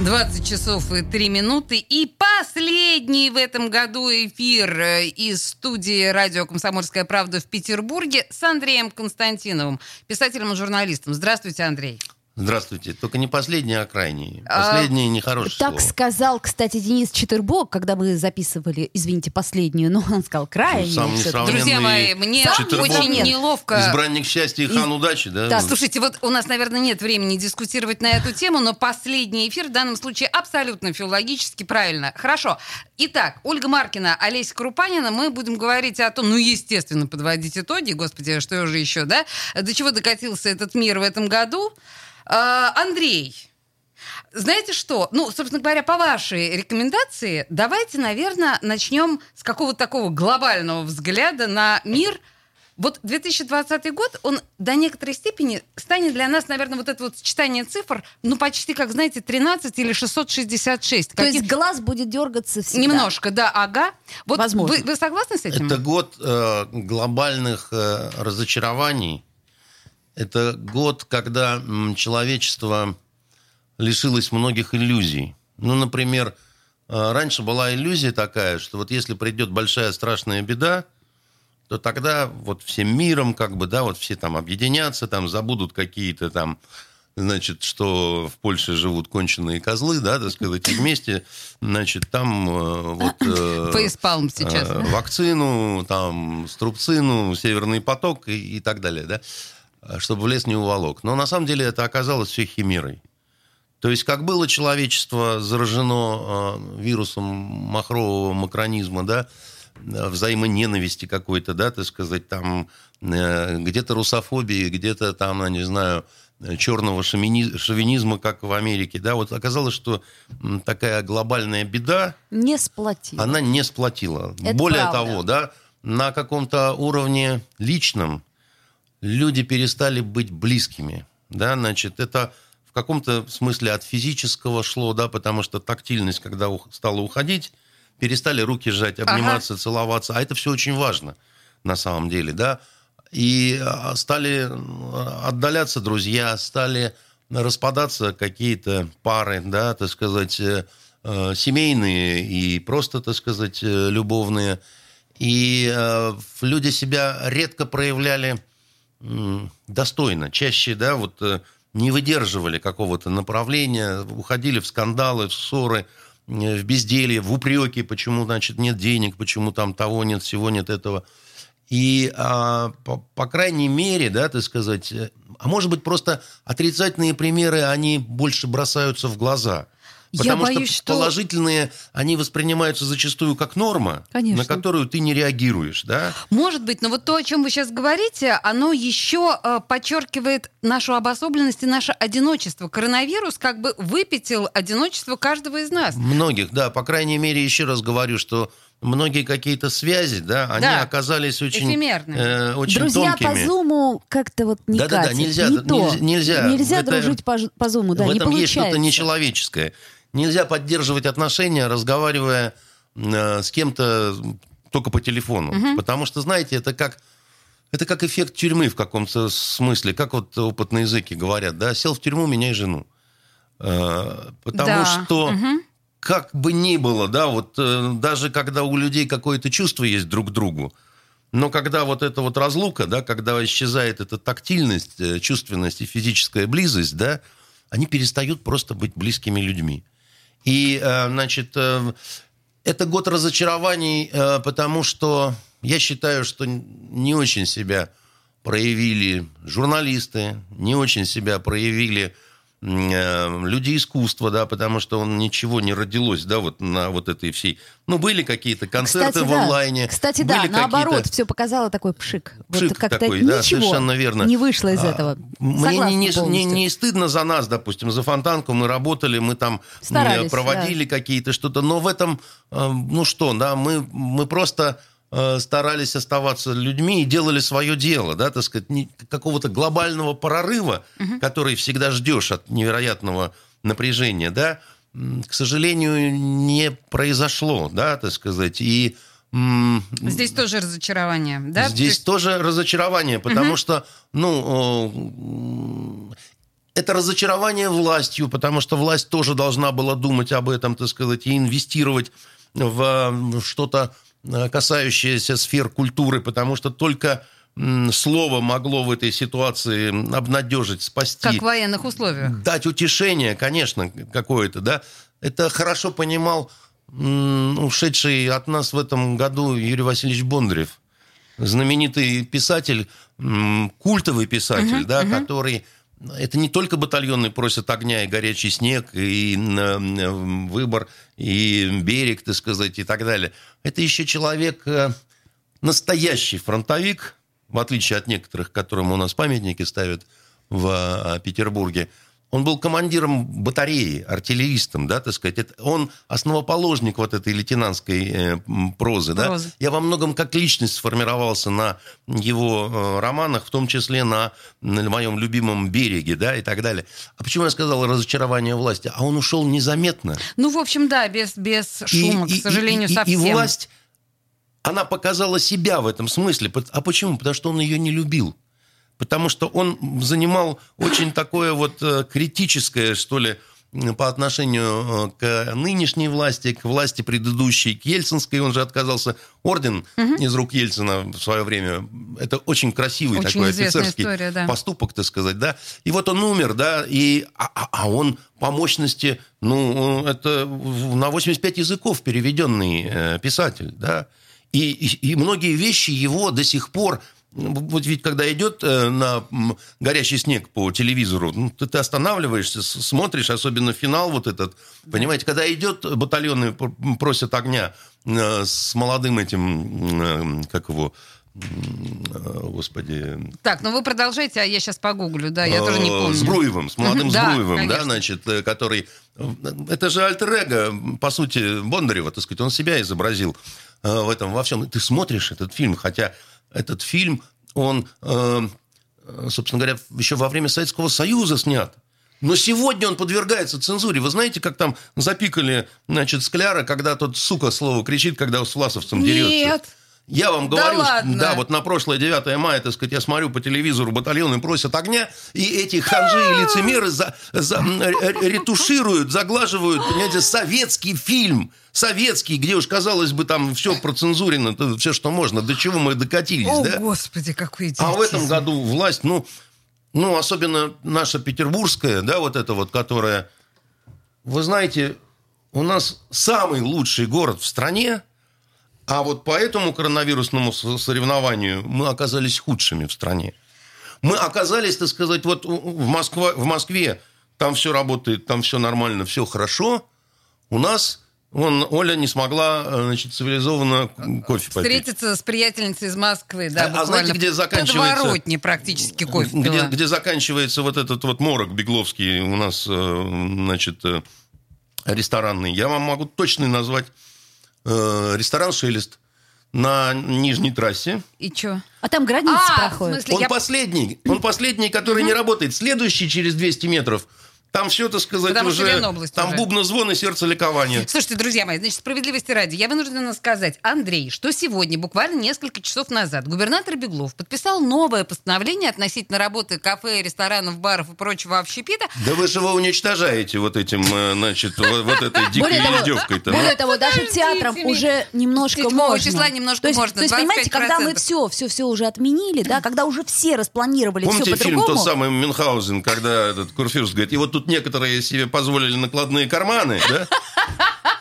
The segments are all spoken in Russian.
20 часов и 3 минуты. И последний в этом году эфир э, из студии радио «Комсомольская правда» в Петербурге с Андреем Константиновым, писателем и журналистом. Здравствуйте, Андрей. Здравствуйте. Только не последний, а крайний. Последний а, нехорошее Так слово. сказал, кстати, Денис Четырбок, когда мы записывали, извините, последнюю, но он сказал крайний. Сам Друзья мои, мне Четырбок, очень неловко. Избранник счастья и хан удачи, да? Да, слушайте, вот у нас, наверное, нет времени дискутировать на эту тему, но последний эфир в данном случае абсолютно филологически правильно. Хорошо. Итак, Ольга Маркина, Олеся Крупанина, мы будем говорить о том, ну, естественно, подводить итоги, господи, что же еще, да? До чего докатился этот мир в этом году? А, Андрей, знаете что? Ну, собственно говоря, по вашей рекомендации, давайте, наверное, начнем с какого-то такого глобального взгляда на мир. Вот 2020 год, он до некоторой степени станет для нас, наверное, вот это вот сочетание цифр, ну, почти, как, знаете, 13 или 666. То Каких... есть глаз будет дергаться всегда. Немножко, да, ага. Вот Возможно. Вы, вы согласны с этим? Это год э, глобальных э, разочарований. Это год, когда человечество лишилось многих иллюзий. Ну, например, э, раньше была иллюзия такая, что вот если придет большая страшная беда, то тогда вот всем миром, как бы, да, вот все там объединятся, там забудут какие-то там, значит, что в Польше живут конченые козлы, да, так сказать, и вместе, значит, там э, вот... э, Фейспалм сейчас. э, вакцину, там, струбцину, Северный поток и, и так далее, да, чтобы в лес не уволок. Но на самом деле это оказалось все химерой. То есть, как было человечество заражено э, вирусом махрового макронизма, да, э, взаимоненависти какой-то, да, так сказать, там э, где-то русофобии, где-то там, я не знаю, э, черного шовини- шовинизма, как в Америке, да, вот оказалось, что такая глобальная беда, Не сплотил. она не сплотила. Это Более правда. того, да, на каком-то уровне личном люди перестали быть близкими. Да, значит, это в каком-то смысле от физического шло, да, потому что тактильность, когда ух- стала уходить, перестали руки сжать, обниматься, целоваться, а это все очень важно на самом деле, да. И а, стали м, отдаляться друзья, стали распадаться какие-то пары, да, так сказать, э, э, семейные и просто, так сказать, э, любовные. И люди себя редко проявляли достойно. Чаще, да, вот э, не выдерживали какого-то направления, уходили в скандалы, в ссоры, э, в безделье, в упреки, почему, значит, нет денег, почему там того нет, всего нет этого. И, а, по, по крайней мере, да, так сказать, э, а может быть, просто отрицательные примеры, они больше бросаются в глаза. Я Потому боюсь, что что- положительные, они воспринимаются зачастую как норма, Конечно. на которую ты не реагируешь, да? Может быть, но вот то, о чем вы сейчас говорите, оно еще э, подчеркивает нашу обособленность и наше одиночество. Коронавирус как бы выпятил одиночество каждого из нас. Многих, да, по крайней мере, еще раз говорю, что многие какие-то связи, да, они Да. оказались очень, Эфемерные. э, очень Друзья тонкими. по зуму как-то вот не Да-да-да, нельзя, не то. нельзя- нельзя. Нельзя Это- дружить по, по зуму, да, в не этом есть что-то нечеловеческое. Нельзя поддерживать отношения, разговаривая э, с кем-то только по телефону. Потому что, знаете, это как, это как эффект тюрьмы в каком-то смысле. Как вот опытные языки говорят, да, сел в тюрьму, меняй жену. Э, потому Да. что как бы ни было, да, вот э, даже когда у людей какое-то чувство есть друг к другу, но когда вот эта вот разлука, да, когда исчезает эта тактильность, э, чувственность и физическая близость, да, они перестают просто быть близкими людьми. И, э, значит, э, это год разочарований, э, потому что я считаю, что не очень себя проявили журналисты, не очень себя проявили люди искусства, да, потому что он ничего не родилось, да, вот на вот этой всей. Ну, были какие-то концерты Кстати, в да. онлайне. Кстати, были да, наоборот, все показало такой пшик. Пшик вот как-то такой, да, совершенно верно. не вышло из А, этого. Мне Согласна не, не, не, не стыдно за нас, допустим, за фонтанку мы работали, мы там Старались, э, проводили какие-то что-то, но в этом, э, ну что, да, мы, мы просто э, старались оставаться людьми и делали свое дело, да, так сказать, какого-то глобального прорыва, который всегда ждешь от невероятного напряжения, да, к сожалению, не произошло, да, так сказать, и Здесь тоже разочарование, да? То Здесь есть- тоже разочарование, потому что, ну, м, это разочарование властью, потому что власть тоже должна была думать об этом, так сказать, и инвестировать в что-то э, касающееся сфер культуры, потому что только слово могло в этой ситуации обнадежить, спасти Как в военных условиях. дать утешение, конечно, какое-то, да. Это хорошо понимал ушедший от нас в этом году Юрий Васильевич Бондарев, знаменитый писатель, культовый писатель, да, который это не только батальоны просят огня и горячий снег, и выбор, и берег, так сказать, и так далее. Это еще человек э, настоящий фронтовик, в отличие от некоторых, которым у нас памятники ставят в а, Петербурге. Он был командиром батареи, артиллеристом, да, так сказать. Это, он основоположник вот этой лейтенантской э, прозы, да. Я во многом как личность сформировался на его э, романах, в том числе на, на моем любимом «Береге», да, и так далее. А почему я сказал разочарование власти? А он ушел незаметно. Ну, в общем, да, без, без шума, и- к сожалению, и- и- совсем. И власть, она показала себя в этом смысле. А почему? Потому что он ее не любил. Потому что он занимал очень такое вот э, критическое, что ли, по отношению э, к нынешней власти, к власти предыдущей, к Ельцинской. Он же отказался. Орден из рук Ельцина в свое время. Это очень красивый Очень такой офицерский история, да. поступок, так сказать, да. И вот он умер, да, и, а, а- а он по мощности, ну, это на 85 языков переведенный э, писатель, да. И, и, и многие вещи его до сих пор вот ведь когда идет э, на горящий снег по телевизору, ну, ты, ты останавливаешься, смотришь, особенно финал вот этот. Понимаете, когда идет батальоны пр- просят огня э, с молодым этим, э, как его, э, господи, Так, ну вы продолжайте, а я сейчас погуглю, да, я тоже не э, помню. С Бруевым, с молодым да, Збруевым, да, конечно. значит, э, который... э, Это же альтер по сути, Бондарева, так сказать, он себя изобразил э, в этом во всем. Ты смотришь этот фильм, хотя этот фильм, он, э, э, собственно говоря, еще во время Советского Союза снят. Но сегодня он подвергается цензуре. Вы знаете, как там запикали, значит, Скляра, когда тот, сука, слово кричит, когда с власовцем дерется? Нет. Я вам Да говорю, что- ладно? да, вот на прошлое 9 мая, так сказать, я смотрю по телевизору, батальоны просят огня, и эти ханжи и лицемеры за- за- ретушируют, заглаживают, понимаете, советский фильм, советский, где уж, казалось бы, там все процензурено, все, что можно, до чего мы докатились, О, да? господи, какой А идиотизм. в этом году власть, ну, ну, особенно наша петербургская, да, вот эта вот, которая, вы знаете, у нас самый лучший город в стране, а вот по этому коронавирусному со- соревнованию мы оказались худшими в стране. Мы оказались, так сказать, вот в, Москва, в Москве там все работает, там все нормально, все хорошо. У нас, вон, Оля не смогла, э, значит, цивилизованно кофе попить. Встретиться с приятельницей из Москвы, да, А- а знаете, где заканчивается- подворотне практически кофе где, пила. где заканчивается вот этот вот морок бегловский у нас, э, значит, э, ресторанный. Я вам могу точно назвать ресторан «Шелест» на Нижней трассе. И чё? А там граница А, в проходит. смысле, Он я- последний, он последний, который не работает. Следующий через 200 метров. Там все, так сказать, Потому что уже... Ленобласть Там уже. бубна звон и сердце ликования. Слушайте, друзья мои, значит, справедливости ради, я вынуждена сказать, Андрей, что сегодня, буквально несколько часов назад, губернатор Беглов подписал новое постановление относительно работы кафе, ресторанов, баров и прочего общепита. Да вы же его уничтожаете вот этим, э, значит, вот, этой дикой Более того, издевкой-то. ну. более того, даже театрам уже немножко 7 можно. числа немножко можно, То есть, понимаете, когда мы 25%. все, все, все уже отменили, да, когда уже все распланировали Помните все фильм по-другому. тот самый Мюнхгаузен, когда этот Курфюрст говорит, и вот тут некоторые себе позволили накладные карманы, да?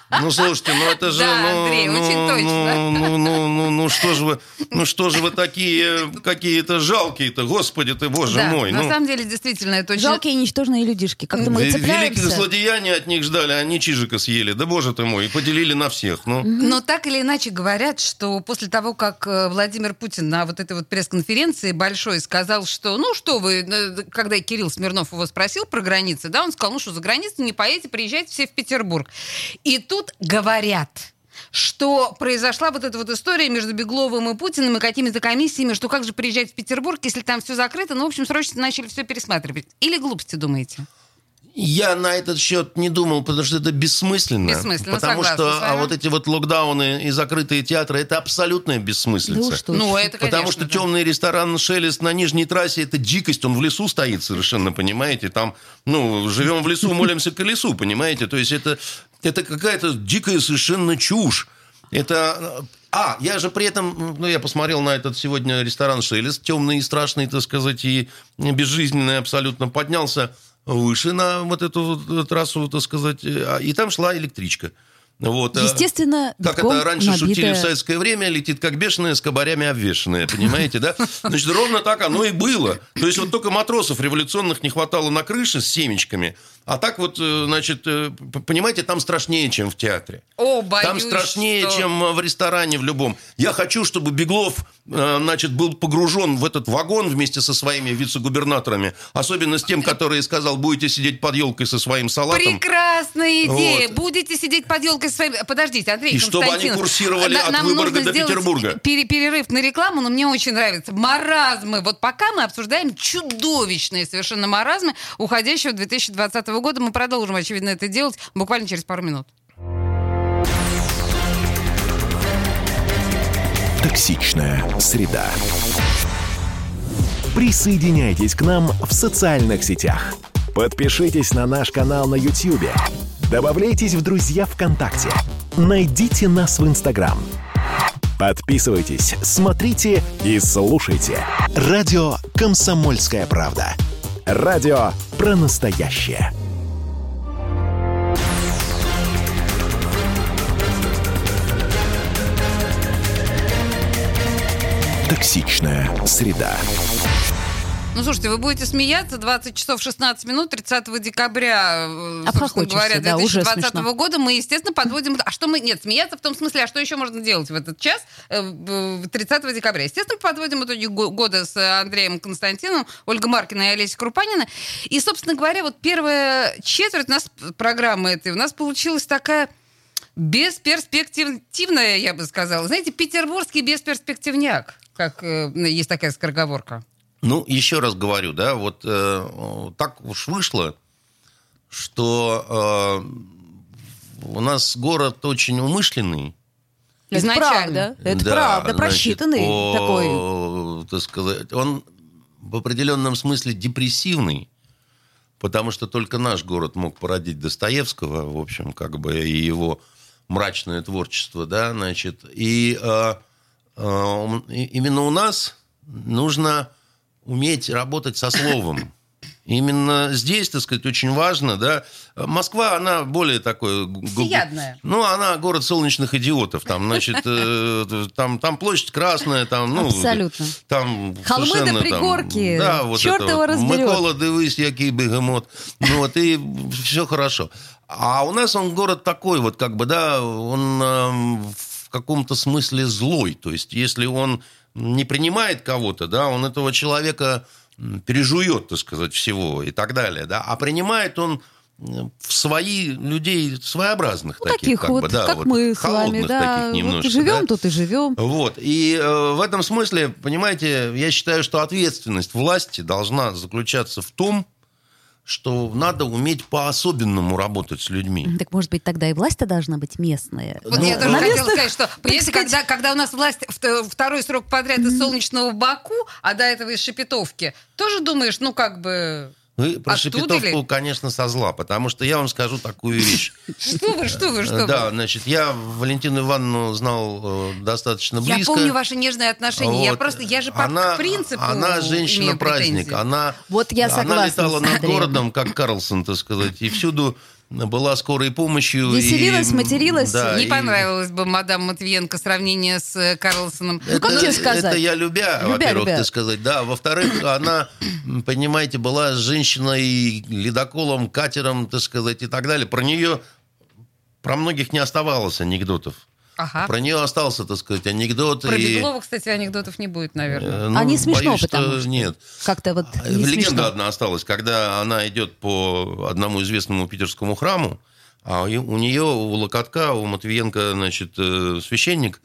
Ну, слушайте, ну это же... Да, ну, Андрей, ну, очень точно. Ну, ну, ну, ну, ну, что же вы, ну что же вы такие какие-то жалкие-то, господи ты, боже да, мой. на ну. самом деле, действительно, это очень... Жалкие и ничтожные людишки. Как-то мы Ве- цепляемся. Великих злодеяний от них ждали, а они чижика съели. Да боже ты мой, и поделили на всех. Ну, Но так или иначе говорят, что после того, как э, Владимир Путин на вот этой вот пресс-конференции большой сказал, что, ну что вы, э, когда Кирилл Смирнов его спросил про границы, да, он сказал, ну что, за границу не поедете, приезжайте все в Петербург. И тут говорят, что произошла вот эта вот история между Бегловым и Путиным и какими-то комиссиями, что как же приезжать в Петербург, если там все закрыто. Ну, в общем, срочно начали все пересматривать. Или глупости думаете? Я на этот счет не думал, потому что это бессмысленно. Бессмысленно, Потому согласна что а вот эти вот локдауны и закрытые театры это абсолютная Да бессмыслица. уж что. Ну, это, конечно. Потому что да. темный ресторан «Шелест» на Нижней трассе – это дикость, он в лесу стоит совершенно, понимаете? Там, ну, живем в лесу, молимся к лесу, понимаете? То есть это, это какая-то дикая совершенно чушь. Это... А, я же при этом, ну, я посмотрел на этот сегодня ресторан «Шелест», темный и страшный, так сказать, и безжизненный абсолютно, поднялся выше на вот эту вот трассу, так сказать, а, и там шла электричка. Вот, а- Естественно, как это раньше шутили набитая- в советское время, летит как бешеная, с кабарями обвешенная, понимаете, да? Значит, ровно так оно и было. То есть вот только матросов революционных не хватало на крыше с семечками, а так вот, э, значит, э, понимаете, там страшнее, чем в театре. О, боюсь, Там страшнее, что- чем в ресторане в любом. Я хочу, чтобы Беглов, э, значит, был погружен в этот вагон вместе со своими вице-губернаторами, особенно с тем, который сказал, будете сидеть под елкой со своим салатом. Прекрасная идея. Вот. Будете сидеть под елкой со своими... Подождите, Андрей И чтобы они курсировали на- от нам Выборга нужно до сделать Петербурга. пере- перерыв на рекламу, но мне очень нравится. Маразмы. Вот пока мы обсуждаем чудовищные совершенно маразмы уходящего 2020 года, мы продолжим, очевидно, это делать буквально через пару минут. Токсичная среда. Присоединяйтесь к нам в социальных сетях. Подпишитесь на наш канал на YouTube. Добавляйтесь в друзья ВКонтакте. Найдите нас в Инстаграм. Подписывайтесь, смотрите и слушайте. Радио «Комсомольская правда». Радио про настоящее. Токсичная среда. Ну, слушайте, вы будете смеяться. 20 часов 16 минут 30 декабря, э, собственно Обхохочешься, говоря, да, уже 2020 смешно. года мы, естественно, подводим... А что мы... Нет, смеяться в том смысле, а что еще можно делать в этот час, э, в- 30 декабря? Естественно, подводим итоги го- года с Андреем Константиновым, Ольга Маркина и Олеся Крупанина. И, собственно говоря, вот первая четверть у нас программы этой у нас получилась такая бесперспективная, я бы сказала. Знаете, петербургский бесперспективняк, как э, есть такая скороговорка. Ну, еще раз говорю, да, вот э, так уж вышло, что э, у нас город очень умышленный. Это Изначально. правда. Это Да, правда. значит, Просчитанный по, такой. так сказать, он в определенном смысле депрессивный, потому что только наш город мог породить Достоевского, в общем, как бы и его мрачное творчество, да, значит, и э, э, и- именно у нас нужно уметь работать со словом. Именно здесь, так сказать, очень важно, да. Москва, она более такой... Всеядная. Ну, она город солнечных идиотов. Там, значит, э, там, там площадь красная, там, ну... Абсолютно. Там Холмы да совершенно там, пригорки, да, вот чёрт это его вот. разберет. Микола, дивись, який бегемот. Ну, вот, и все хорошо. А у нас он город такой, вот, как бы, да, он эм, в каком-то смысле злой. То есть, если он не принимает кого-то, да, он этого человека пережует, так сказать, всего и так далее, да. А принимает он м, в свои людей своеобразных Ну, таких, таких как вот, бы, да, как вот, мы с вами, да. таких Вот немножко, живем да. тут и живем. Вот. И э, в этом смысле, понимаете, я считаю, что ответственность власти должна заключаться в том, что надо уметь по-особенному работать с людьми. Так может быть тогда и власть-то должна быть местная. Вот Ну, я тоже хотела местных, сказать, что, понимаете, сказать- когда, когда у нас власть вт- второй срок подряд из солнечного Баку, а до этого из Шепетовки, тоже думаешь, ну как бы... Вы про Оттуда Шепетовку, ли? конечно, со зла, потому что я вам скажу такую вещь. Что вы, что вы, что Да, вы? значит, я Валентину Ивановну знал э, достаточно Я близко. помню ваши нежные отношения. Я просто, я же по она, принципу Она женщина-праздник. Она, Вот я она согласна летала с над городом, как Карлсон, так сказать, и всюду была скорой помощью. Веселилась, и, материлась. да, Не и- понравилось бы мадам Матвиенко сравнение с э, Карлсоном. Ну, как это, тебе сказать? Это я любя, Любя, во-первых, любя. так сказать, да. Во-вторых, она, понимаете, была женщиной, ледоколом, катером, так сказать, и так далее. Про нее, про многих не оставалось анекдотов. Ага. Про нее остался, так сказать, анекдот. Про и, Беглова, кстати, анекдотов не будет, наверное. э, ну, А не смешно, боюсь, что потому что Нет. Как-то вот не Легенда смешно. одна осталась, когда она идет по одному известному питерскому храму, А у у нее, у Локотка, у Матвиенко, значит, э, священник,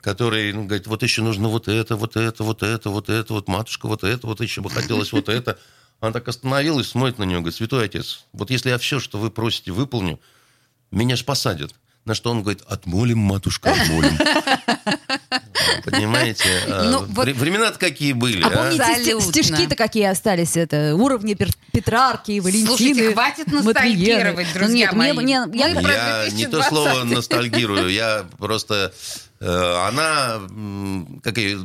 который ну, говорит, вот еще нужно вот это, вот это, вот это, вот это, вот матушка, вот это, вот еще бы хотелось вот это. Она так остановилась, смотрит на нее, говорит, святой отец, вот если я все, что вы просите, выполню, меня ж посадят. На что он говорит, отмолим, матушка, отмолим. Понимаете? а, Ну, Времена-то какие были, А а? помните, стишки-то какие остались? Это уровни Петрарки, Валентины, Слушайте, хватит ностальгировать, друзья Ну, нет, мои. я- не то 2020. слово ностальгирую, я просто... э, Она, как ее,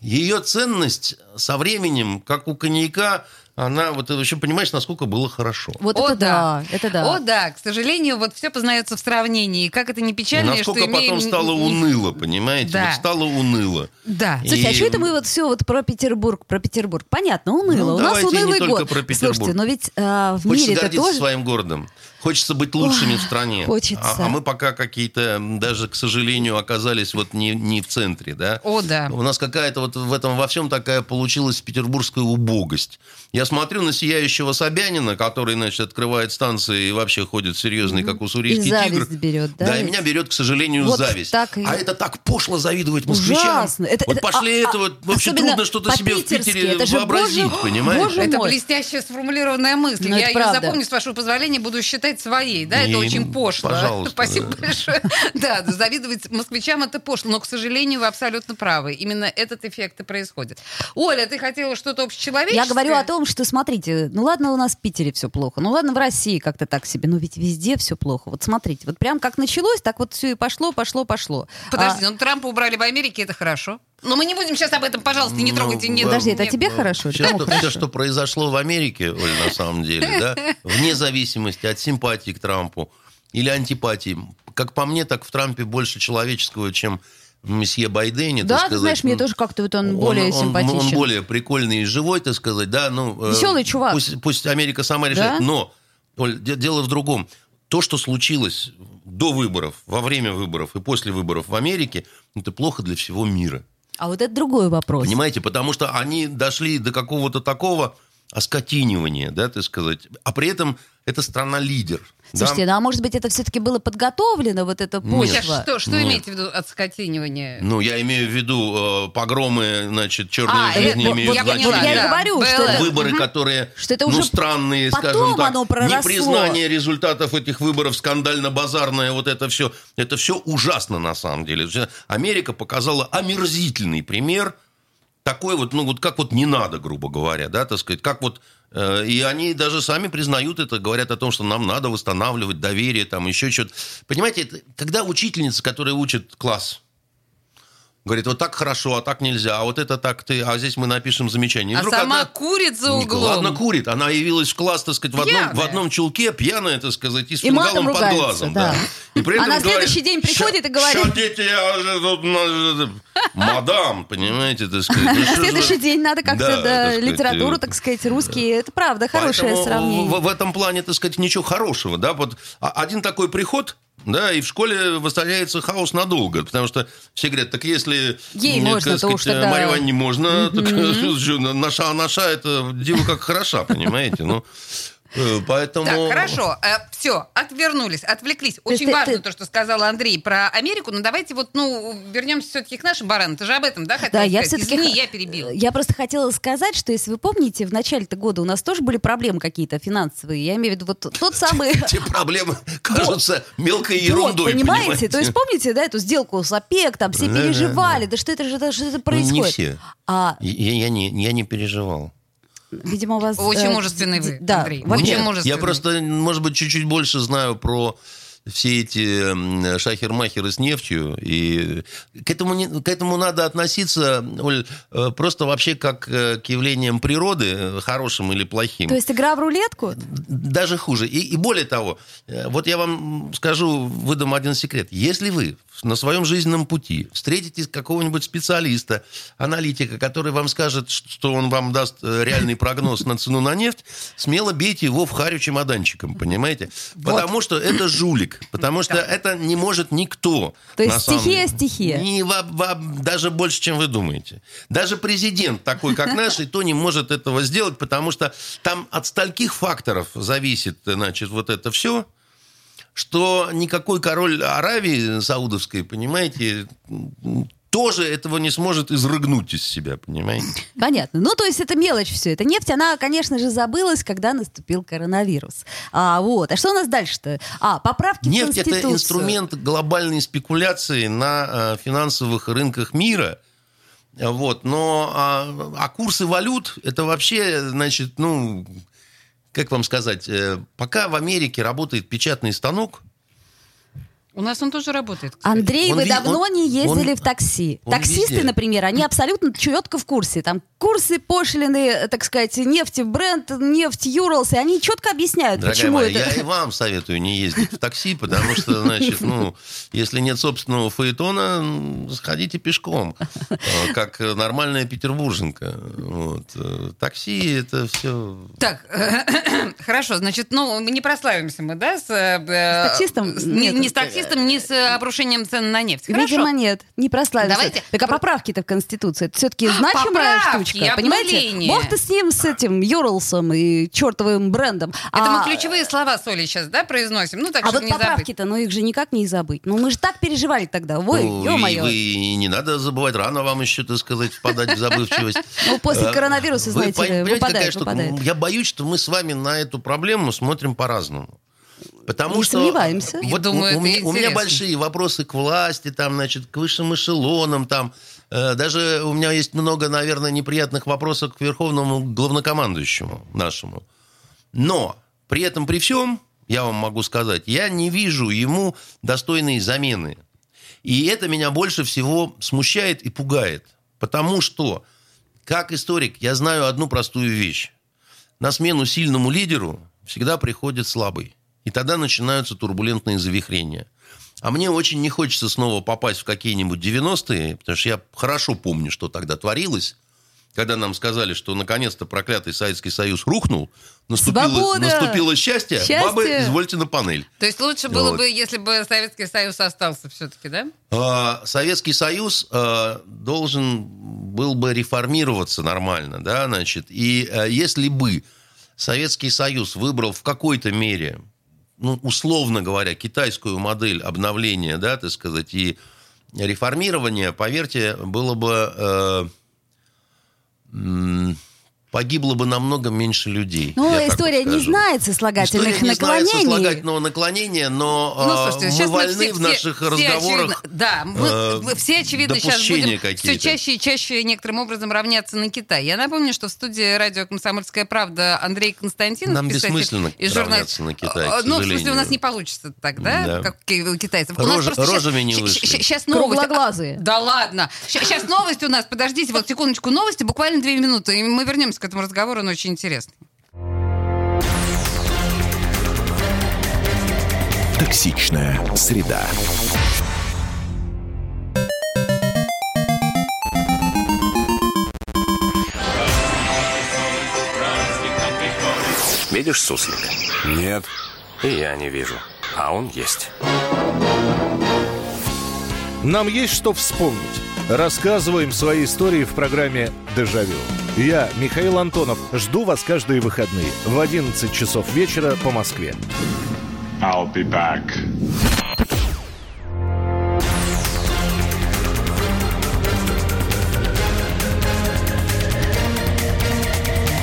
ее ценность со временем, как у коньяка, она, вот ты вообще понимаешь, насколько было хорошо. Вот О, это да, это да. О, да, к сожалению, вот все познается в сравнении. И Как это не печально, Насколько что имеем... потом стало уныло, понимаете? Да. Вот стало уныло. Да. Слушайте, а И- что это мы вот все вот про Петербург, про Петербург? Понятно, уныло. Ну, У нас не унылый только год. про Петербург. Слушайте, но ведь а, в Хочется мире это гордиться тоже... своим городом. Хочется быть лучшими в стране. хочется. А, а мы пока какие-то, даже, к сожалению, оказались вот не, не в центре, да? О, да. У нас какая-то вот в этом во всем такая получилась петербургская убогость. Я смотрю на сияющего Собянина, который, значит, открывает станции и вообще ходит серьезный, как уссурийский И зависть тигр. берет, да, Да, и ведь? меня берет, к сожалению, Вот зависть. так и- А это так пошло завидовать москвичам. Ужасно. Это- вот это- пошли а- это а- вот вообще трудно что-то себе в. Питере Это вообразить, боже- понимаешь? боже Это мой. блестяще сформулированная мысль. Ну, Я ее правда. запомню, с вашего позволения, буду считать своей. Да, И, это очень пошло. пожалуйста, Спасибо да. большое. Да, завидовать москвичам это пошло. Но, к сожалению, вы абсолютно правы. Именно этот эффект и происходит. Оля, ты хотела что-то общечеловеческое? Я говорю о том, что, смотрите, ну ладно, у нас в Питере все плохо, ну ладно, в России как-то так себе, но ведь везде все плохо. Вот смотрите, вот прям как началось, так вот все и пошло, пошло, пошло. Подожди, А, ну Трампа убрали в Америке, это хорошо. Но мы не будем сейчас об этом, пожалуйста, не Ну, трогайте. не- Подожди, это не- тебе хорошо? Все что, хорошо? все, что произошло в Америке, Оль, на самом деле, да, вне зависимости от симпатии к Трампу или антипатии, как по мне, так в Трампе больше человеческого, чем в месье Байдене. так Да, ты сказать. знаешь, мне тоже как-то вот он более он, симпатичен. Он более прикольный и живой, так сказать, да. Ну, э, Веселый чувак. Пусть, пусть Америка сама решает. Да? Но, Оль, де- дело в другом. То, что случилось до выборов, во время выборов и после выборов в Америке, это плохо для всего мира. А вот это другой вопрос. Понимаете, потому что они дошли до какого-то такого оскотинивания, да, так сказать. А при этом это страна-лидер. да. Слушайте, ну а может быть это все-таки было подготовлено, вот эта Нет. Сейчас почва? что, что Нет. имеете в виду от скотинивания? Ну, я имею в виду э, погромы, значит, черные А, жизни это- имеют я поняла, значение. Вот я и да. говорю, что Было. это- выборы, Мгм. которые, Что это ну, уже странные, потом скажем так, оно проросло. непризнание результатов этих выборов, скандально-базарное, вот это все, это все ужасно на самом деле. Америка показала омерзительный пример такой вот, ну вот как вот не надо, грубо говоря, да, так сказать, как вот э, и они даже сами признают это, говорят о том, что нам надо восстанавливать доверие, там еще что-то. Понимаете, это, когда учительница, которая учит класс, говорит, вот так хорошо, а так нельзя, а вот это так ты, а здесь мы напишем замечание. И А сама одна- курит за ну, углом. Ладно, курит. Она явилась в класс, так сказать, в одном, в одном чулке, пьяная, так сказать, и с И матом фингалом под ругается, глазом. да. И при А этом следующий говорит, день приходит и говорит- «Ща, дети, я же тут, ну, мадам, понимаете, так сказать. ну, На же- следующий день надо как-то, Да, да, так сказать, литературу, э, так сказать, русский. Это правда, хорошее сравнение. В, в этом плане, так сказать, ничего хорошего. Да? Вот а- один такой приход, да, и в школе воцаряется хаос надолго. Потому что все говорят, так если... Ей м, можно, так то уж сказать, тогда- Марье Ивановне можно, так, что, наша, наша, это диво как хороша, понимаете? Ну, э, поэтому... Так, хорошо. все, отвернулись, отвлеклись. Очень ты- важно ты- то, что сказал Андрей про Америку, но давайте вот, ну, вернемся все-таки к нашим баранам. Ты же об этом, да, хотела Да, я сказать? все-таки... Извини, я перебила. Я просто хотела сказать, что если вы помните, в начале-то года у нас тоже были проблемы какие-то финансовые. Я имею в виду вот тот самый... Те проблемы кажутся мелкой Вот, ерундой, понимаете? То есть помните, да, эту сделку с ОПЕК, там все Да, да, переживали, да что это же да, что это Ну, происходит? Не все. А, Я, я не, я не переживал. видимо, у вас... Очень э, мужественный вы, Да, Андрей. Очень Нет, мужественный. Я просто, может быть, чуть-чуть больше знаю про все эти шахер-махеры с нефтью. И к этому, не- к этому надо относиться, Оль, э, просто вообще как э, к явлениям природы, э, хорошим или плохим. То есть игра в рулетку? Даже хуже. И, и более того, вот я вам скажу, выдам один секрет. Если вы на своем жизненном пути встретите какого-нибудь специалиста, аналитика, который вам скажет, что он вам даст реальный прогноз на цену на нефть, смело бейте его в харю чемоданчиком, понимаете? Потому что это жулик. Потому что это не может никто. То есть самом стихия деле. стихия. Не во- во- даже больше, чем вы думаете. Даже президент такой, как наш, и то не может этого сделать, потому что там от стольких факторов зависит, значит, вот это все. что никакой король Аравии саудовской, понимаете, тоже этого не сможет изрыгнуть из себя, понимаете? Понятно. Ну, то есть это мелочь все. Это нефть, она, конечно же, забылась, когда наступил коронавирус. А, вот. А что у нас дальше-то? А, поправки Нефть в Конституцию. это инструмент глобальной спекуляции на э, финансовых рынках мира. Вот. Но а, а курсы валют это вообще, значит, ну, как вам сказать, э, пока в Америке работает печатный станок, У нас он тоже работает. кстати. Андрей, Он вы ви- давно он- не ездили он- в такси. он Таксисты, везде. например, они абсолютно четко в курсе. Там курсы, пошлины, так сказать, нефти, бренд, нефть, Юралс, и они четко объясняют, Дорогая почему моя, это... я и вам советую не ездить в такси, потому что, значит, ну, если нет собственного фаэтона, сходите пешком, э, как нормальная петербурженка. Вот. Э, Такси это все... Так, хорошо, значит, ну, не прославимся мы, да, с... э, С таксистом? с- не, не с таксистом, не с э, обрушением цен на нефть. Хорошо. Видимо, нет, не прославился. Давайте Так а поправки-то в Конституции, это все-таки значимая Поправки, штучка, понимаете? обнуление. Бог ты с ним, с этим Юралсом и чертовым брендом. Это а, мы ключевые слова соли сейчас, да, произносим? Ну, так, А вот не забыть. поправки-то, ну их же никак не забыть. Ну мы же так переживали тогда. Ой, Ну, и ё-моё. вы и не надо забывать, рано вам еще, так сказать, впадать в забывчивость. Ну, после Э, коронавируса, знаете выпадает, выпадает. Я боюсь, что мы с вами на эту проблему смотрим по-разному. Потому Не что сомневаемся. Вот думаю, у, это меня, у меня большие вопросы к власти, там, значит, к высшим эшелонам, там. Э, Даже у меня есть много, наверное, неприятных вопросов к верховному главнокомандующему нашему. Но при этом, при всем, я вам могу сказать, я не вижу ему достойной замены. И это меня больше всего смущает и пугает. Потому что, как историк, я знаю одну простую вещь. На смену сильному лидеру всегда приходит слабый. И тогда начинаются турбулентные завихрения. А мне очень не хочется снова попасть в какие-нибудь 90-е, потому что я хорошо помню, что тогда творилось, когда нам сказали, что наконец-то проклятый Советский Союз рухнул, наступило, Свобода! наступило счастье, Счастье! бабы, извольте на панель. То есть лучше было Вот. бы, если бы Советский Союз остался все-таки, да? А, Советский Союз а, должен был бы реформироваться нормально, да, значит, и а, если бы Советский Союз выбрал в какой-то мере, ну, условно говоря, китайскую модель обновления, да, так сказать, и реформирования, поверьте, было бы э, погибло бы намного меньше людей. Ну, история не знает сослагательных История не знает наклонений. сослагательного наклонения, но Ну, а, слушайте, мы сейчас вольны все, в наших все разговорах очевидно- да, мы, э, мы все, очевидно, сейчас будем все чаще и чаще некоторым образом равняться на Китай. Я напомню, что в студии радио «Комсомольская правда» Андрей Константинов, Нам писатель бессмысленно и журналист. равняться на Китай, к А, Ну, в смысле, сожалению. у нас не получится так, да, Да. как у китайцев. У Рож- нас просто щас- рожами не щ- вышли. щ- Сейчас новость. Круглоглазые. Да ладно. Сейчас новость у нас. Подождите, вот секундочку. Новости, буквально две минуты. И мы вернемся к этому разговору, он очень интересный. Токсичная среда. Видишь суслик? Нет. И я не вижу. А он есть. Нам есть что вспомнить. Рассказываем свои истории в программе «Дежавю». Я, Михаил Антонов, жду вас каждые выходные в 11 часов вечера по Москве. I'll be back.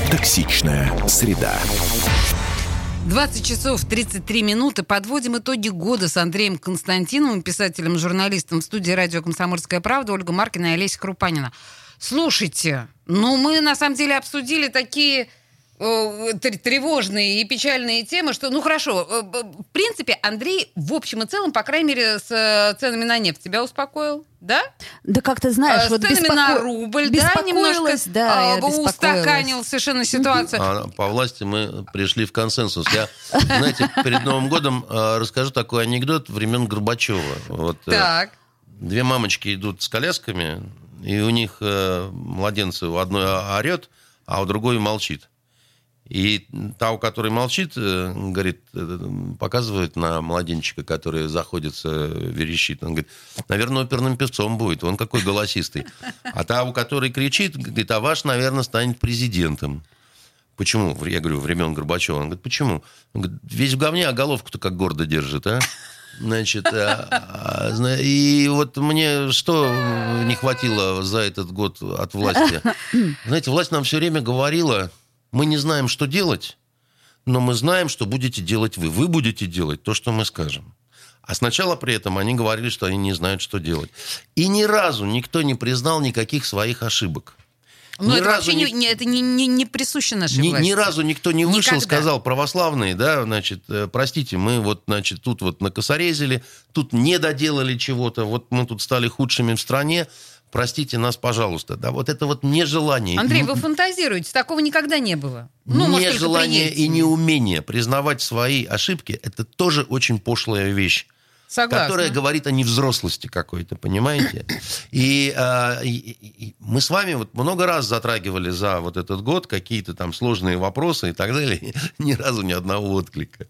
Токсичная среда. 20 часов 33 минуты. Подводим итоги года с Андреем Константиновым, писателем, журналистом в студии радио «Комсомольская правда» Ольга Маркина и Олеся Крупанина. Слушайте, ну мы на самом деле обсудили такие э, тр- тревожные и печальные темы, что, ну хорошо, э, в принципе, Андрей в общем и целом, по крайней мере, с э, ценами на нефть тебя успокоил, да? Да как ты знаешь, вот с ценами беспоко- на рубль, да, немножко да, беспокоилась. устаканил совершенно ситуацию. А по власти мы пришли в консенсус. Я, знаете, перед Новым годом расскажу такой анекдот времен Горбачева. Вот Так. две мамочки идут с колясками, и у них э, младенцы у одной орет, а у другой молчит. И та, у которой молчит, э, говорит, э, показывает на младенчика, который заходится, верещит. Он говорит, наверное, оперным певцом будет, он какой голосистый. А та, у которой кричит, говорит, а ваш, наверное, станет президентом. Почему? Я говорю, времен Горбачева. Он говорит, почему? Он говорит, весь в говне, а головку-то как гордо держит, а? Значит, а, а, и вот мне что не хватило за этот год от власти? Знаете, власть нам все время говорила, мы не знаем, что делать, но мы знаем, что будете делать вы. Вы будете делать то, что мы скажем. А сначала при этом они говорили, что они не знают, что делать. И ни разу никто не признал никаких своих ошибок. Но Ни это разу вообще не, это не, не, не присуще нашей Ни, власти. ни разу никто не вышел, Никогда. сказал, православные, да, значит, э, простите, мы вот, значит, тут вот накосорезили, тут не доделали чего-то, вот мы тут стали худшими в стране, простите нас, пожалуйста. Да, вот это вот нежелание. Андрей, вы фантазируете, такого никогда не было. Ну, может, нежелание и Ельцине. неумение признавать свои ошибки, это тоже очень пошлая вещь. Согласна. которая говорит о невзрослости какой-то, понимаете? И, и- и- и мы с вами вот много раз затрагивали за вот этот год какие-то там сложные вопросы и так далее. Ни разу ни одного отклика.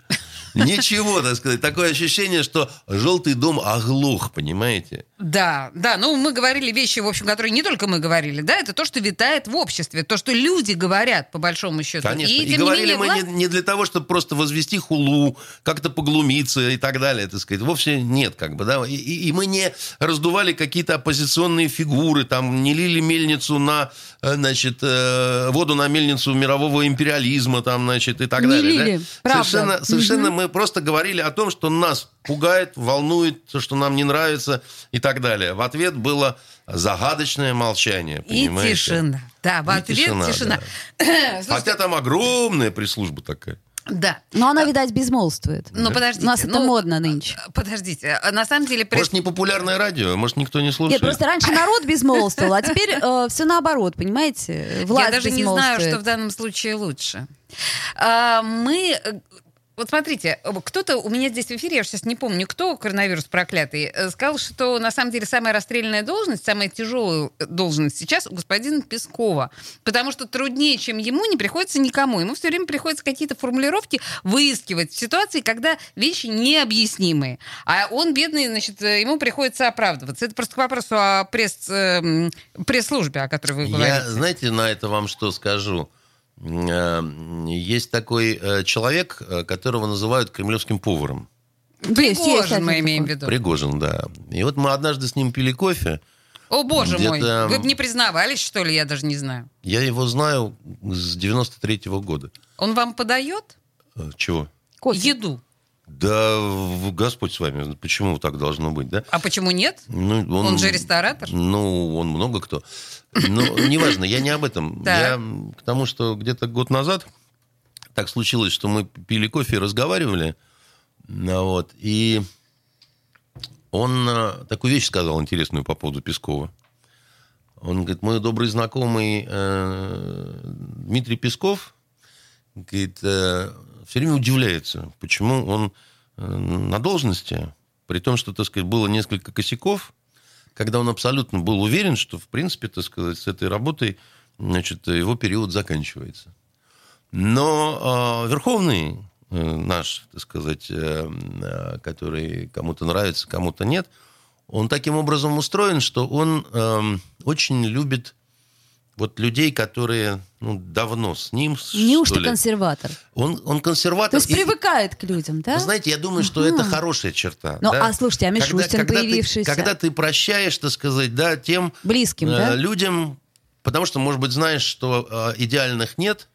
Ничего, так сказать. Такое ощущение, что желтый дом оглох, понимаете? Да, да, ну мы говорили вещи, в общем, которые не только мы говорили, да, это то, что витает в обществе, то, что люди говорят, по большому счету. Конечно. И, не говорили менее, мы власть- не, не для того, чтобы просто возвести хулу, как-то поглумиться и так далее, так сказать. Вовсе нет, как бы, да. И, и- и мы не раздували какие-то оппозиционные фигуры, там, не лили мельницу на, значит, э, воду на мельницу мирового империализма, там, значит, и так Не далее. да. лили, правда. Совершенно, совершенно мы просто говорили о том, что нас пугает, волнует, то, что нам не нравится и так далее. В ответ было загадочное молчание, И понимаете? тишина. Да, в И ответ тишина, тишина. да. Слушайте, Хотя там огромная пресс-служба такая. Да. Но она, видать, безмолвствует. Ну, подождите. У нас это ну, модно нынче. Подождите, а на самом деле... Может, не популярное радио, может, никто не Нет, слушает. просто раньше народ безмолвствовал, а теперь все наоборот, понимаете? Власть Я даже не знаю, что в данном случае лучше. А, Мы... Вот смотрите, кто-то у меня здесь в эфире, я сейчас не помню, кто, коронавирус проклятый, э, сказал, что на самом деле самая расстрельная должность, самая тяжелая должность сейчас у господина Пескова. Потому что труднее, чем ему, не приходится никому. Ему все время приходится какие-то формулировки выискивать в ситуации, когда вещи необъяснимые. А он, бедный, значит, э, ему приходится оправдываться. Это просто к вопросу о пресс, э, м, пресс-службе, о которой вы говорите. Я, знаете, на это вам что скажу? Э, Есть такой э, человек, э, которого называют кремлевским поваром. Есть, есть Пригожин мы имеем в виду. Пригожин, да. И вот мы однажды с ним пили кофе. О, боже мой, Где-то- вы бы не признавались, что ли, я даже не знаю. Я его знаю с 93-го года. Он вам подает Чего? Кофе. еду? Да Господь с вами. Почему так должно быть, да? А почему нет? Ну, Он же ресторатор. Ну, он много кто. Ну, неважно, я не об этом. Я к тому, что где-то год назад так случилось, что мы пили кофе и разговаривали. Ну, вот, и он э, такую вещь сказал интересную по поводу Пескова. Он говорит, мой добрый знакомый э, Дмитрий Песков, говорит, все время удивляется, почему он э, на должности, при том, что, так сказать, было несколько косяков, когда он абсолютно был уверен, что, в принципе, так сказать, с этой работой, значит, его период заканчивается. Но э, Верховный э, наш, так сказать, э, э, который кому-то нравится, кому-то нет, он таким образом устроен, что он эм, очень любит вот людей, которые ну, давно с ним. Неужто ли. консерватор? Он, он консерватор. То есть и- привыкает к людям, да? вы знаете, я думаю, что это хорошая черта. Ну, да. а слушайте, а Мишустин когда, ты- появившийся? когда ты прощаешь, так сказать, да, тем Близким, э, да? людям, потому что, может быть, знаешь, что э, идеальных нет,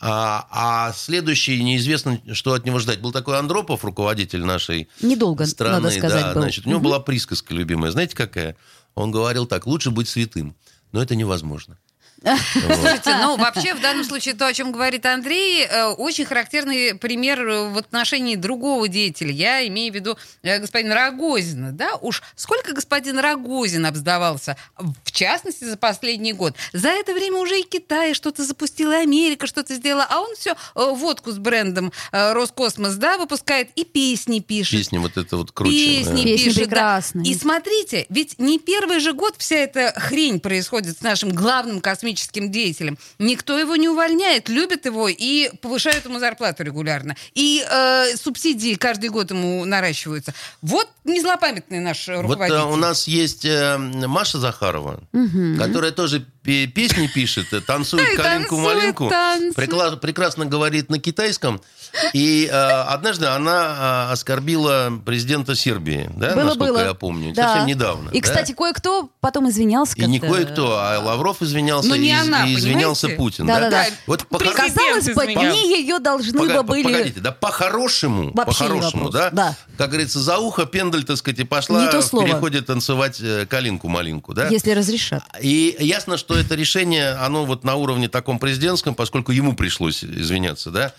а, а следующий неизвестно, что от него ждать. Был такой Андропов, руководитель нашей Недолго, страны, надо сказать, да, был. значит, у него была присказка любимая, знаете какая? Он говорил так: лучше быть святым, но это невозможно. Слушайте, ну вообще в данном случае то, о чем говорит Андрей, э, очень характерный пример э, в отношении другого деятеля. Я имею в виду э, господина Рогозина. Да? Уж сколько господин Рогозин обсдавался, в частности, за последний год. За это время уже и Китай что-то запустил, и Америка что-то сделала, а он все водку с брендом Роскосмос да, выпускает и песни пишет. Песня вот это вот круче. Песни да. Песни пишет, да. прекрасные. И смотрите, ведь не первый же год вся эта хрень происходит с нашим главным космическим деятелем. Никто его не увольняет, любит его и повышают ему зарплату регулярно. И э, субсидии каждый год ему наращиваются. Вот незлопамятный наш Вот руководитель. э, у нас есть э, Маша Захарова, которая тоже песни пишет, э, танцует калинку-малинку, прекрасно говорит на китайском. И э, однажды она э, оскорбила президента Сербии, да, Было, насколько было. я помню, Да. совсем недавно. И, да? кстати, кое-кто потом извинялся И не кое-кто, а Лавров извинялся, Но не и, она, и извинялся понимаете? Путин. Да-да-да. Вот по- Казалось бы, дни ее должны Пога- бы были... Погодите, да по-хорошему, по-хорошему, да? да. Как говорится, за ухо пендель, так сказать, и пошла переходе танцевать э, калинку-малинку, да? Если разрешат. И ясно, что это решение, оно вот на уровне таком президентском, поскольку ему пришлось извиняться, да?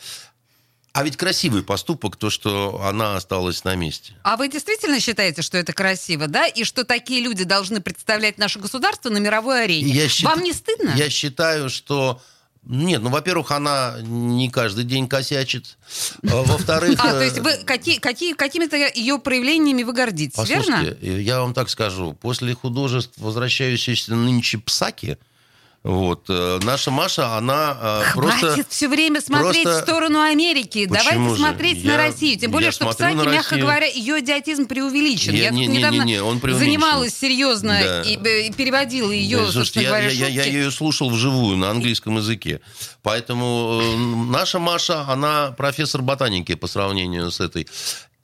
А ведь красивый поступок, то, что она осталась на месте. А вы действительно считаете, что это красиво, да? И что такие люди должны представлять наше государство на мировой арене? Я счит- Вам не стыдно? Я считаю, что... Нет, ну, во-первых, она не каждый день косячит. А, Во-вторых... А, то э, есть вы какие, какие, какими-то ее проявлениями вы гордитесь, верно? Послушайте, э, я вам так скажу. После художеств, возвращающейся нынче псаки, вот, э, наша Маша, она э, Хватит просто... все время смотреть просто- в сторону Америки. Почему Давайте же? смотреть на Я- Россию. Тем более, что, кстати, на мягко говоря, ее идиотизм преувеличен. Я- Я, не- не- недавно не- не, он занималась серьезно Да. и, э, и переводила ее, Да, слушайте, я, говоря, я, я, я ее слушал вживую на английском языке. Поэтому э, наша Маша, она профессор ботаники по сравнению с этой.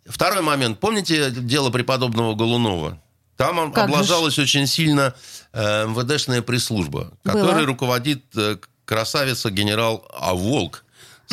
Второй момент. Помните дело преподобного Голунова? Там он Как же облажалась очень сильно э, МВДшная пресс-служба, которой руководит э, красавица генерал Аволк.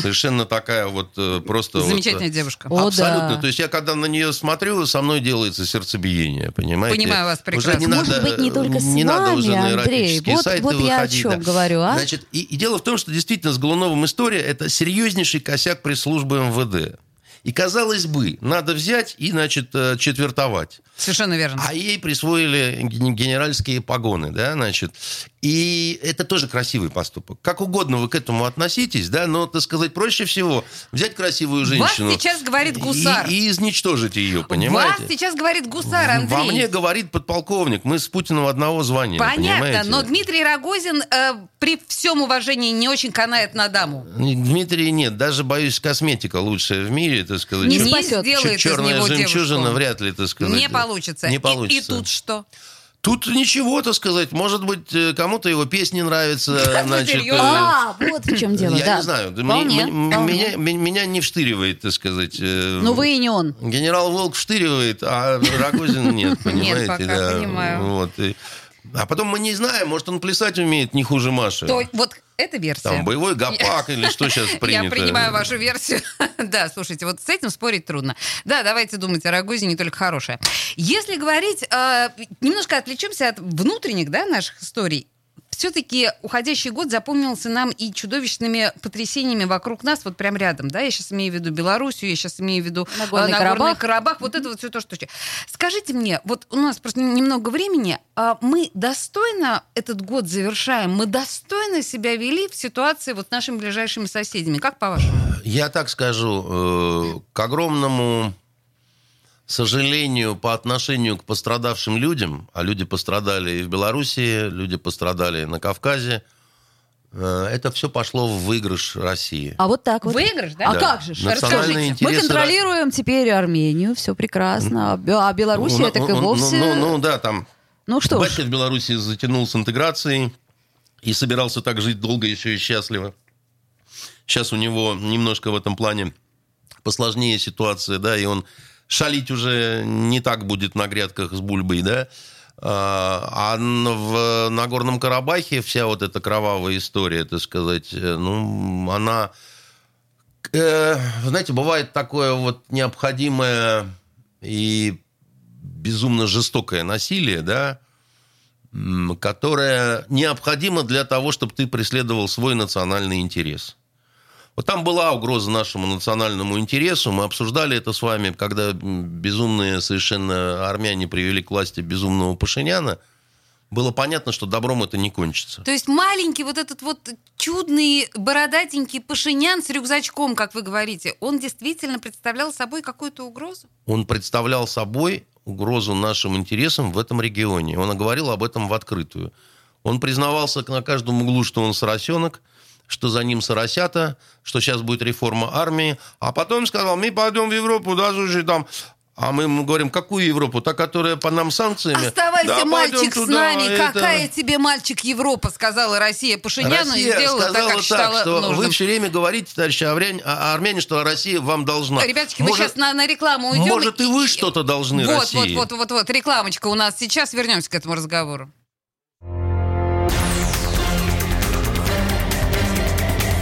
Совершенно такая вот э, просто... вот, Замечательная девушка. О, Абсолютно. да. То есть я когда на нее смотрю, со мной делается сердцебиение, понимаете? Понимаю вас Уже прекрасно. не Может надо, быть, не только с не надо уже вами, на Андрей. Вот- сайты вот я о выходить, чем да. говорю, а? Значит, и, и дело в том, что действительно с Голуновым история – это серьезнейший косяк пресс-службы МВД. И, казалось бы, надо взять и, значит, э, четвертовать. Совершенно верно. А ей присвоили ген- генеральские погоны, да, значит. И это тоже красивый поступок. Как угодно вы к этому относитесь, да, но, так сказать, проще всего взять красивую женщину... сейчас говорит гусар. И, и изничтожить ее, понимаете? Вас сейчас говорит гусар, Андрей. Во мне говорит подполковник. Мы с Путиным одного звания, Понятно, понимаете? но Дмитрий Рогозин э, при всем уважении не очень канает на даму. Дмитрий нет, даже, боюсь, косметика лучшая в мире, так сказать. Не спасет. сделает из черная него жемчужина девушку. вряд ли, так сказать. Не получится. Не И- получится. И, тут что? Тут ничего, так сказать. Может быть, э, кому-то его песни нравятся. значит? А, вот в чем дело, Я да. не знаю. да Вполне, м- м- вполне. Меня, меня не вштыривает, так сказать. э, Ну, вы и не он. Генерал Волк вштыривает, а Рогозин нет, понимаете? пока, да. понимаю. Вот. А потом мы не знаем, может, он плясать умеет не хуже Маши. То, вот эта версия. Там боевой гопак или что сейчас принято. Я принимаю вашу версию. да, слушайте, вот с этим спорить трудно. Да, давайте думать о Рогозине, только хорошее. Если говорить, э, немножко отвлечемся от внутренних да, наших историй. Все-таки уходящий год запомнился нам и чудовищными потрясениями вокруг нас, вот прям рядом, да, я сейчас имею в виду Белоруссию, я сейчас имею в виду э, Нагорный Карабах. Карабах, вот это вот все то, что... Скажите мне, вот у нас просто немного времени, а мы достойно этот год завершаем, мы достойно себя вели в ситуации вот с нашими ближайшими соседями, как по-вашему? Я так скажу, э, к огромному сожалению по отношению к пострадавшим людям, а люди пострадали и в Белоруссии, люди пострадали на Кавказе, э, это все пошло в выигрыш России. А вот так вот. Выигрыш, да? А Да. как же? Расскажите. Мы контролируем теперь Армению, все прекрасно. А А Белоруссия Ну, так и ну, ну, вовсе... Ну, ну, да, там Ну что батька в Беларуси затянул с интеграцией и собирался так жить долго еще и счастливо. Сейчас у него немножко в этом плане посложнее ситуация, да, и он шалить уже не так будет на грядках с бульбой, да. А а в Нагорном Карабахе вся вот эта кровавая история, так сказать, э, ну, она... э, знаете, бывает такое вот необходимое и безумно жестокое насилие, да, которое необходимо для того, чтобы ты преследовал свой национальный интерес. Вот там была угроза нашему национальному интересу. Мы обсуждали это с вами, когда безумные совершенно армяне привели к власти безумного Пашиняна. Было понятно, что добром это не кончится. То есть маленький вот этот вот чудный бородатенький Пашинян с рюкзачком, как вы говорите, он действительно представлял собой какую-то угрозу? Он представлял собой угрозу нашим интересам в этом регионе. Он говорил об этом в открытую. Он признавался на каждом углу, что он соросенок, что за ним соросята, что сейчас будет реформа армии. А потом сказал, мы пойдем в Европу, да, слушай, там... А мы ему говорим, какую Европу? Та, которая по нам санкциями? Оставайся, Да, мальчик, пойдем с туда, нами. это- Какая тебе мальчик Европа, сказала Россия Пашиняну и Россия сделала так, как считала что нужным. вы все время говорите, товарищи армяне, а- армяне, что Россия вам должна. Ребяточки, мы сейчас на, на рекламу уйдем. Может, и вы что-то должны вот, России. Вот, вот, вот, вот, рекламочка у нас сейчас. Вернемся к этому разговору.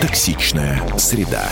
Токсичная среда.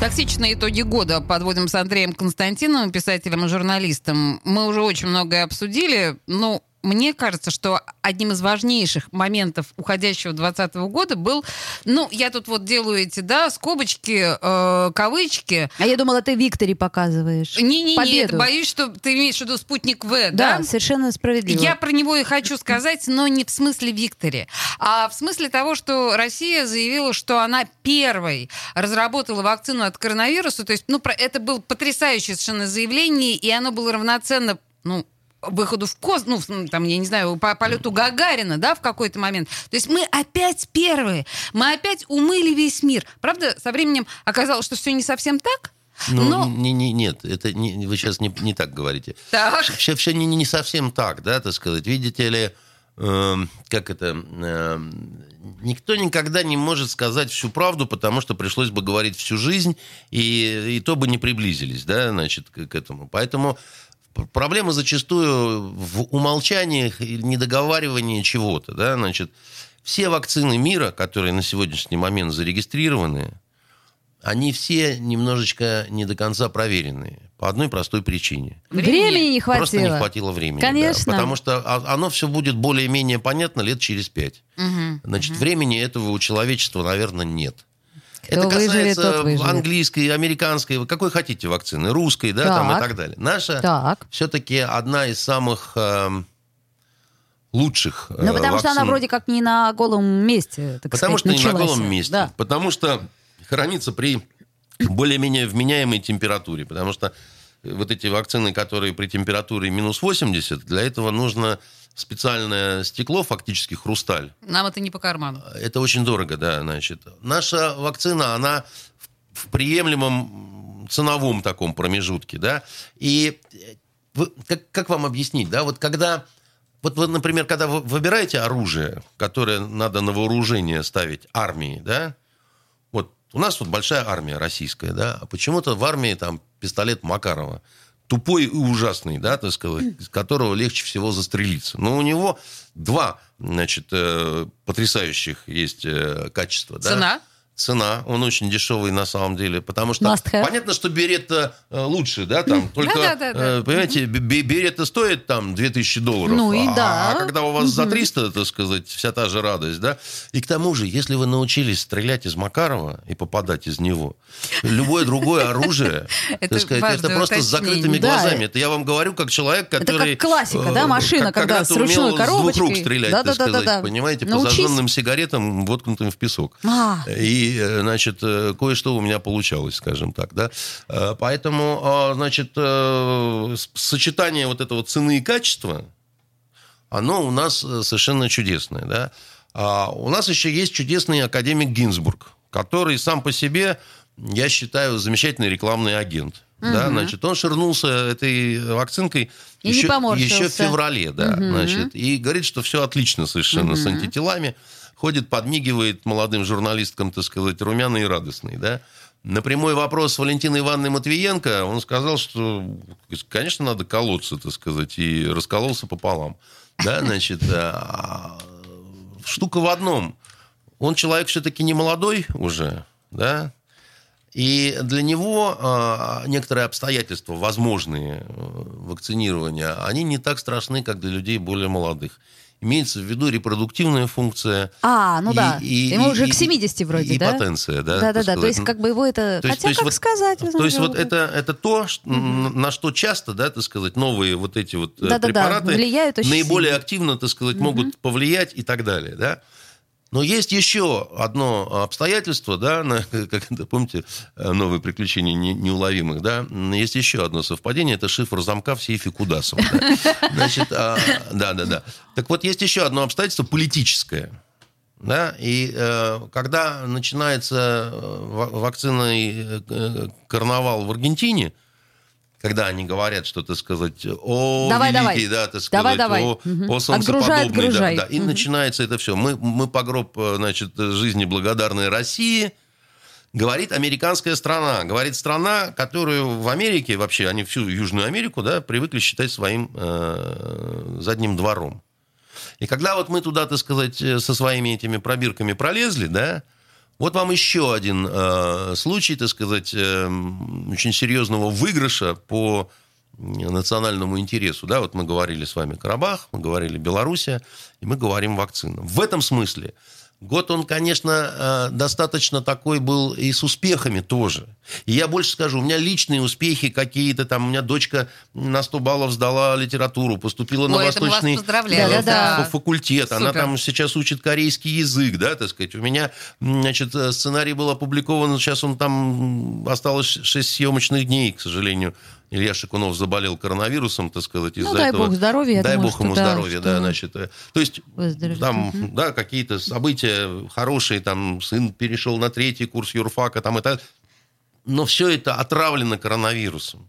Токсичные итоги года подводим с Андреем Константиновым, писателем и журналистом. Мы уже очень многое обсудили. Ну, мне кажется, что одним из важнейших моментов уходящего 2020 года был, ну, я тут вот делаю эти, да, скобочки, э, кавычки. А я думала, ты Викторе показываешь. Не-не-не, боюсь, что ты имеешь в виду спутник В, Да, да? совершенно справедливо. Я про него и хочу сказать, но не в смысле Викторе, а в смысле того, что Россия заявила, что она первой разработала вакцину от коронавируса. То есть, ну, про- это было потрясающее совершенно заявление, и оно было равноценно, ну, выходу в космос, ну, там, я не знаю, по полету Гагарина, да, в какой-то момент. То есть мы опять первые, мы опять умыли весь мир. Правда, со временем оказалось, что все не совсем так, Ну, но... не, не, нет, это не, вы сейчас не, не так говорите. Так. Все, все не, не совсем так, да, так сказать. Видите ли, эм, как это... эм, никто никогда не может сказать всю правду, потому что пришлось бы говорить всю жизнь, и, и то бы не приблизились, да, значит, к, к этому. Поэтому проблема зачастую в умолчаниях и недоговаривании чего-то, да, значит. Все вакцины мира, которые на сегодняшний момент зарегистрированы, они все немножечко не до конца проверенные. По одной простой причине. Времени не хватило. Просто не хватило времени. да. Конечно. потому что оно все будет более-менее понятно лет через пять. Значит, времени этого у человечества, наверное, нет. Кто Это касается английской, американской, какой хотите вакцины, русской, да, там и Так. так далее. Наша Так. все-таки одна из самых эм, лучших э, Ну, потому что она вакцин. вроде как не на голом месте, так Потому сказать, что не на началась. голом месте. Да. Потому что хранится при более-менее вменяемой температуре. Потому что вот эти вакцины, которые при температуре минус 80, для этого нужно специальное стекло, фактически хрусталь. Нам это не по карману. Это очень дорого, да, значит. Наша вакцина, она в- приемлемом ценовом таком промежутке, да. И э, вы- как, как вам объяснить, да, вот когда... Вот вы, например, когда вы выбираете оружие, которое надо на вооружение ставить армии, да, вот у нас вот большая армия российская, да, а почему-то в армии там пистолет Макарова тупой и ужасный, да, так сказать, из которого легче всего застрелиться. Но у него два, значит, э, потрясающих есть э, качества. да. Цена? Он очень дешевый на самом деле, потому что понятно, что берет лучше, да, там, только, Да-да-да-да. э, понимаете, бе- берет стоит там 2000 долларов, Ну и а, да. а когда у вас за 300, так сказать, вся та же радость, да, и к тому же, если вы научились стрелять из Макарова и попадать из него, любое другое оружие, Это так сказать, это просто с закрытыми Да. глазами. Это я вам говорю как человек, Это который... как классика, да, э, машина, когда с ручной умел с двух рук коробочкой. стрелять, так сказать, понимаете, по зажженным сигаретам, воткнутым в песок. А. И, э, значит, э, кое-что у меня получалось, скажем так, да. Э, Поэтому, значит, сочетание вот этого цены и качества, оно у нас совершенно чудесное, да. А у нас еще есть чудесный академик Гинзбург, который сам по себе, я считаю, замечательный рекламный агент. Да, значит, он ширнулся этой вакцинкой И еще, еще в феврале, да, значит, и говорит, что все отлично совершенно с антителами, ходит, подмигивает молодым журналисткам, так сказать, румяный и радостный, да. На прямой вопрос Валентины Ивановны Матвиенко он сказал, что, конечно, надо колоться, так сказать, и раскололся пополам. Да, значит, а, штука в одном. Он человек все-таки не молодой уже, да, и для него а, некоторые обстоятельства, возможные э, вакцинирования, они не так страшны, как для людей более молодых. Имеется в виду репродуктивная функция. А, ну и- да. и- Ему и- уже и- к 70 вроде, и да? потенция, да. Да-да-да, то есть как бы его это... То есть- Хотя то есть как вот- сказать? То есть вот это, это то, ш- м, на что часто, да, так сказать, новые вот эти вот э, Да-да-да, препараты влияют очень наиболее сильно. активно, так сказать, могут повлиять и так далее, да. Но есть еще одно обстоятельство, да, на- как это, помните, э, новые приключения не- неуловимых, да, есть еще одно совпадение, это шифр замка в сейфе Кудасова. да. Значит, а, да-да-да. Так вот, есть еще одно обстоятельство политическое. Да, и э, когда начинается э, ва- вакцинный э, э, карнавал в Аргентине, когда они говорят, что, так сказать, о, Давай, великий, давай. да, так Давай, сказать, давай. о, Мгм. о солнцеподобный, Отгружай, да, да, и Мгм. начинается это все. Мы, мы по гроб, э, значит, жизни благодарной России, говорит американская страна, говорит страна, которую в Америке, вообще, они всю Южную Америку, да, привыкли считать своим э, задним двором. И когда вот мы туда, так сказать, э, со своими этими пробирками пролезли, да, вот вам еще один э, случай, так сказать, э, очень серьезного выигрыша по национальному интересу. Да, вот мы говорили с вами Карабах, мы говорили Белоруссия, и мы говорим вакцина. В этом смысле год он, конечно, э, достаточно такой был и с успехами тоже. И я больше скажу, у меня личные успехи какие-то, там, у меня дочка на 100 баллов сдала литературу, поступила на Ой, вас восточный да. фа- факультет, она Супер. там сейчас учит корейский язык, да, так сказать. У меня, значит, э, сценарий был опубликован, сейчас он там, осталось 6 съемочных дней, к сожалению. Илья Шикунов заболел коронавирусом, так сказать, из-за Ну, дай этого. бог здоровья, Дай думаю, бог ему да, здоровья, да, значит. э, То есть там, Мгм. да, какие-то события хорошие, там, сын перешел на третий курс юрфака, там, это... Но все это отравлено коронавирусом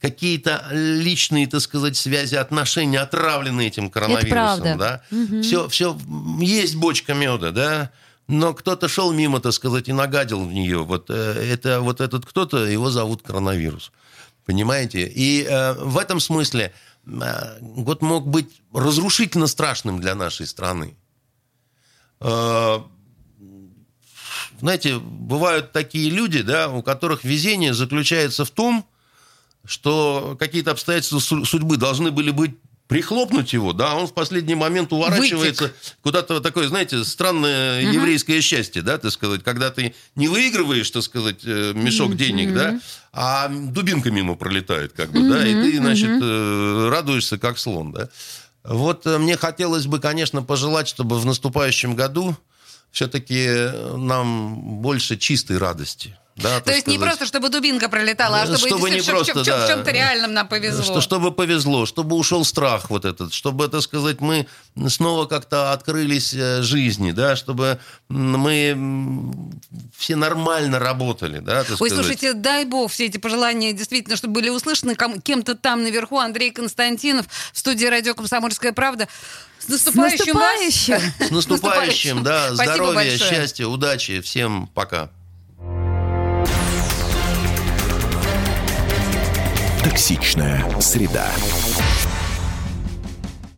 какие-то личные, так сказать, связи, отношения отравлены этим коронавирусом, правда. да. Все, все, есть бочка меда, да. Но кто-то шел мимо, так сказать, и нагадил в нее. Вот э, это вот этот кто-то, его зовут коронавирус. Понимаете? И э, в этом смысле э, год мог быть разрушительно страшным для нашей страны. Э, знаете, бывают такие люди, да, у которых везение заключается в том, что какие-то обстоятельства су- судьбы должны были быть прихлопнуть его, да, а он в последний момент уворачивается куда-то такое, знаете, странное еврейское счастье, да, так сказать, когда ты не выигрываешь, так сказать, э, мешок денег, да, а дубинка мимо пролетает, как бы, да, и ты, значит, э, радуешься, как слон, да. Вот э, мне хотелось бы, конечно, пожелать, чтобы в наступающем году все-таки нам больше чистой радости. Да, То есть не просто, чтобы дубинка пролетала, а Э, чтобы, чтобы не просто, чтоб- да. в чем-то реальном нам повезло. Что, чтобы повезло, чтобы ушел страх вот этот, чтобы, так сказать, мы снова как-то открылись э, жизни, да, чтобы мы все нормально работали, да, так Ой, сказать. слушайте, дай бог все эти пожелания действительно, чтобы были услышаны ком- кем-то там наверху. Андрей Константинов в студии «Радио Комсомольская правда». С наступающим! С наступающим, да, Спасибо здоровья, большое. счастья, удачи, всем пока. Токсичная среда.